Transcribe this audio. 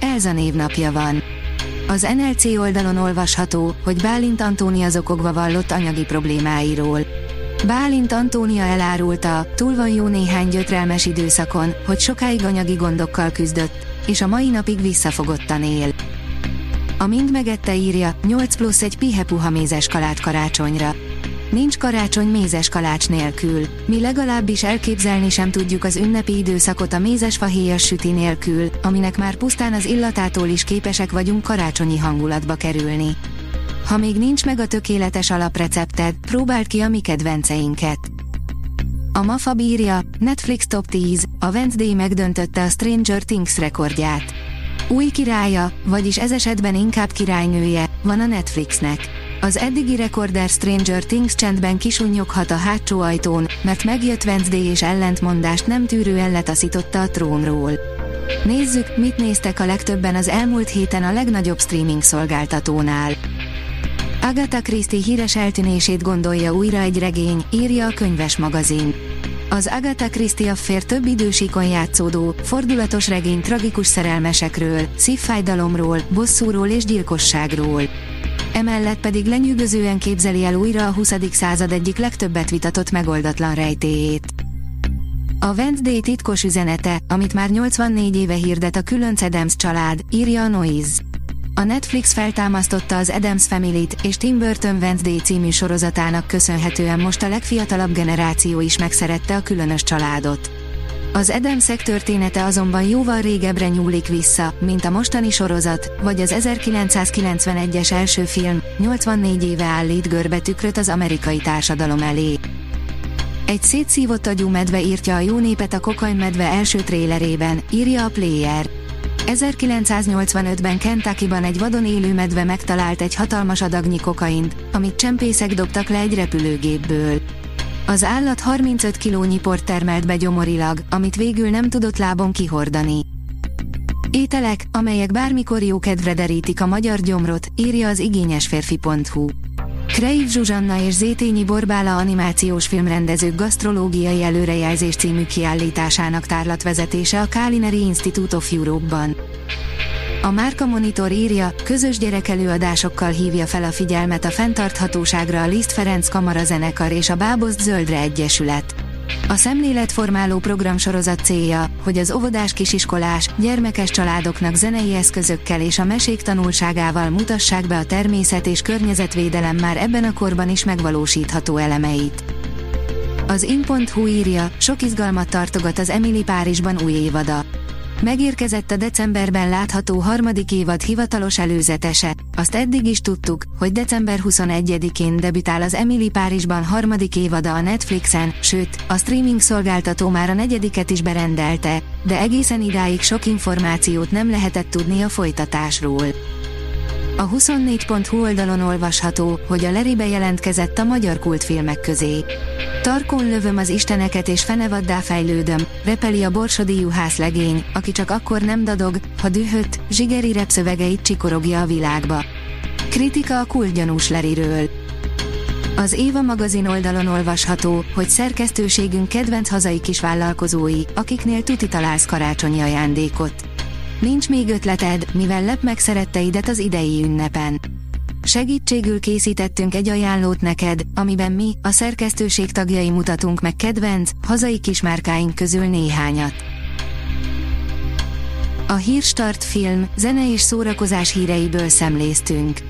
Elza névnapja van. Az NLC oldalon olvasható, hogy Bálint Antónia zokogva vallott anyagi problémáiról. Bálint Antónia elárulta, túl van jó néhány gyötrelmes időszakon, hogy sokáig anyagi gondokkal küzdött, és a mai napig visszafogottan él. A Mind megette írja, 8 plusz egy pihepuha mézes kalács karácsonyra. Nincs karácsony mézes kalács nélkül. Mi legalábbis elképzelni sem tudjuk az ünnepi időszakot a mézes fahéjas süti nélkül, aminek már pusztán az illatától is képesek vagyunk karácsonyi hangulatba kerülni. Ha még nincs meg a tökéletes alaprecepted, próbáld ki a mi kedvenceinket. A MAFA bírja, Netflix Top 10, a Wednesday megdöntötte a Stranger Things rekordját. Új királya, vagyis ez esetben inkább királynője, van a Netflixnek. Az eddigi rekorder Stranger Things csendben kisunyoghat a hátsó ajtón, mert megjött Wednesday és ellentmondást nem tűrően letaszította a trónról. Nézzük, mit néztek a legtöbben az elmúlt héten a legnagyobb streaming szolgáltatónál. Agatha Christie híres eltűnését gondolja újra egy regény, írja a könyves magazin. Az Agatha Christie affér több idősíkon játszódó, fordulatos regény tragikus szerelmesekről, szívfájdalomról, bosszúról és gyilkosságról emellett pedig lenyűgözően képzeli el újra a 20. század egyik legtöbbet vitatott megoldatlan rejtéjét. A Wednesday titkos üzenete, amit már 84 éve hirdet a különc Adams család, írja a Noise. A Netflix feltámasztotta az Adams Family-t, és Tim Burton Wednesday című sorozatának köszönhetően most a legfiatalabb generáció is megszerette a különös családot. Az Edemszek története azonban jóval régebbre nyúlik vissza, mint a mostani sorozat, vagy az 1991-es első film, 84 éve állít görbetükröt az amerikai társadalom elé. Egy szétszívott agyú medve írtja a jó népet a kokain medve első trélerében, írja a Player. 1985-ben Kentuckyban egy vadon élő medve megtalált egy hatalmas adagnyi kokaint, amit csempészek dobtak le egy repülőgépből. Az állat 35 kilónyi port termelt be gyomorilag, amit végül nem tudott lábon kihordani. Ételek, amelyek bármikor jó kedvre derítik a magyar gyomrot, írja az igényesférfi.hu. Kreív Zsuzsanna és Zétényi Borbála animációs filmrendezők gasztrológiai előrejelzés című kiállításának tárlatvezetése a Kalineri Institute of Europe-ban. A Márka Monitor írja, közös gyerekelőadásokkal hívja fel a figyelmet a fenntarthatóságra a Liszt Ferenc Kamara zenekar és a Báboszt Zöldre Egyesület. A szemléletformáló programsorozat célja, hogy az óvodás kisiskolás, gyermekes családoknak zenei eszközökkel és a mesék tanulságával mutassák be a természet és környezetvédelem már ebben a korban is megvalósítható elemeit. Az in.hu írja, sok izgalmat tartogat az Emily Párizsban új évada. Megérkezett a decemberben látható harmadik évad hivatalos előzetese. Azt eddig is tudtuk, hogy december 21-én debütál az Emily Párizsban harmadik évada a Netflixen, sőt, a streaming szolgáltató már a negyediket is berendelte, de egészen idáig sok információt nem lehetett tudni a folytatásról. A 24.hu oldalon olvasható, hogy a Leribe jelentkezett a magyar kultfilmek közé. Tarkon lövöm az isteneket és fenevaddá fejlődöm, repeli a borsodi juhász legény, aki csak akkor nem dadog, ha dühött, zsigeri repszövegeit csikorogja a világba. Kritika a kultgyanús Leriről. Az Éva magazin oldalon olvasható, hogy szerkesztőségünk kedvenc hazai kisvállalkozói, akiknél tuti találsz karácsonyi ajándékot. Nincs még ötleted, mivel lep meg szeretteidet az idei ünnepen. Segítségül készítettünk egy ajánlót neked, amiben mi, a szerkesztőség tagjai mutatunk meg kedvenc, hazai kismárkáink közül néhányat. A Hírstart film, zene és szórakozás híreiből szemléztünk.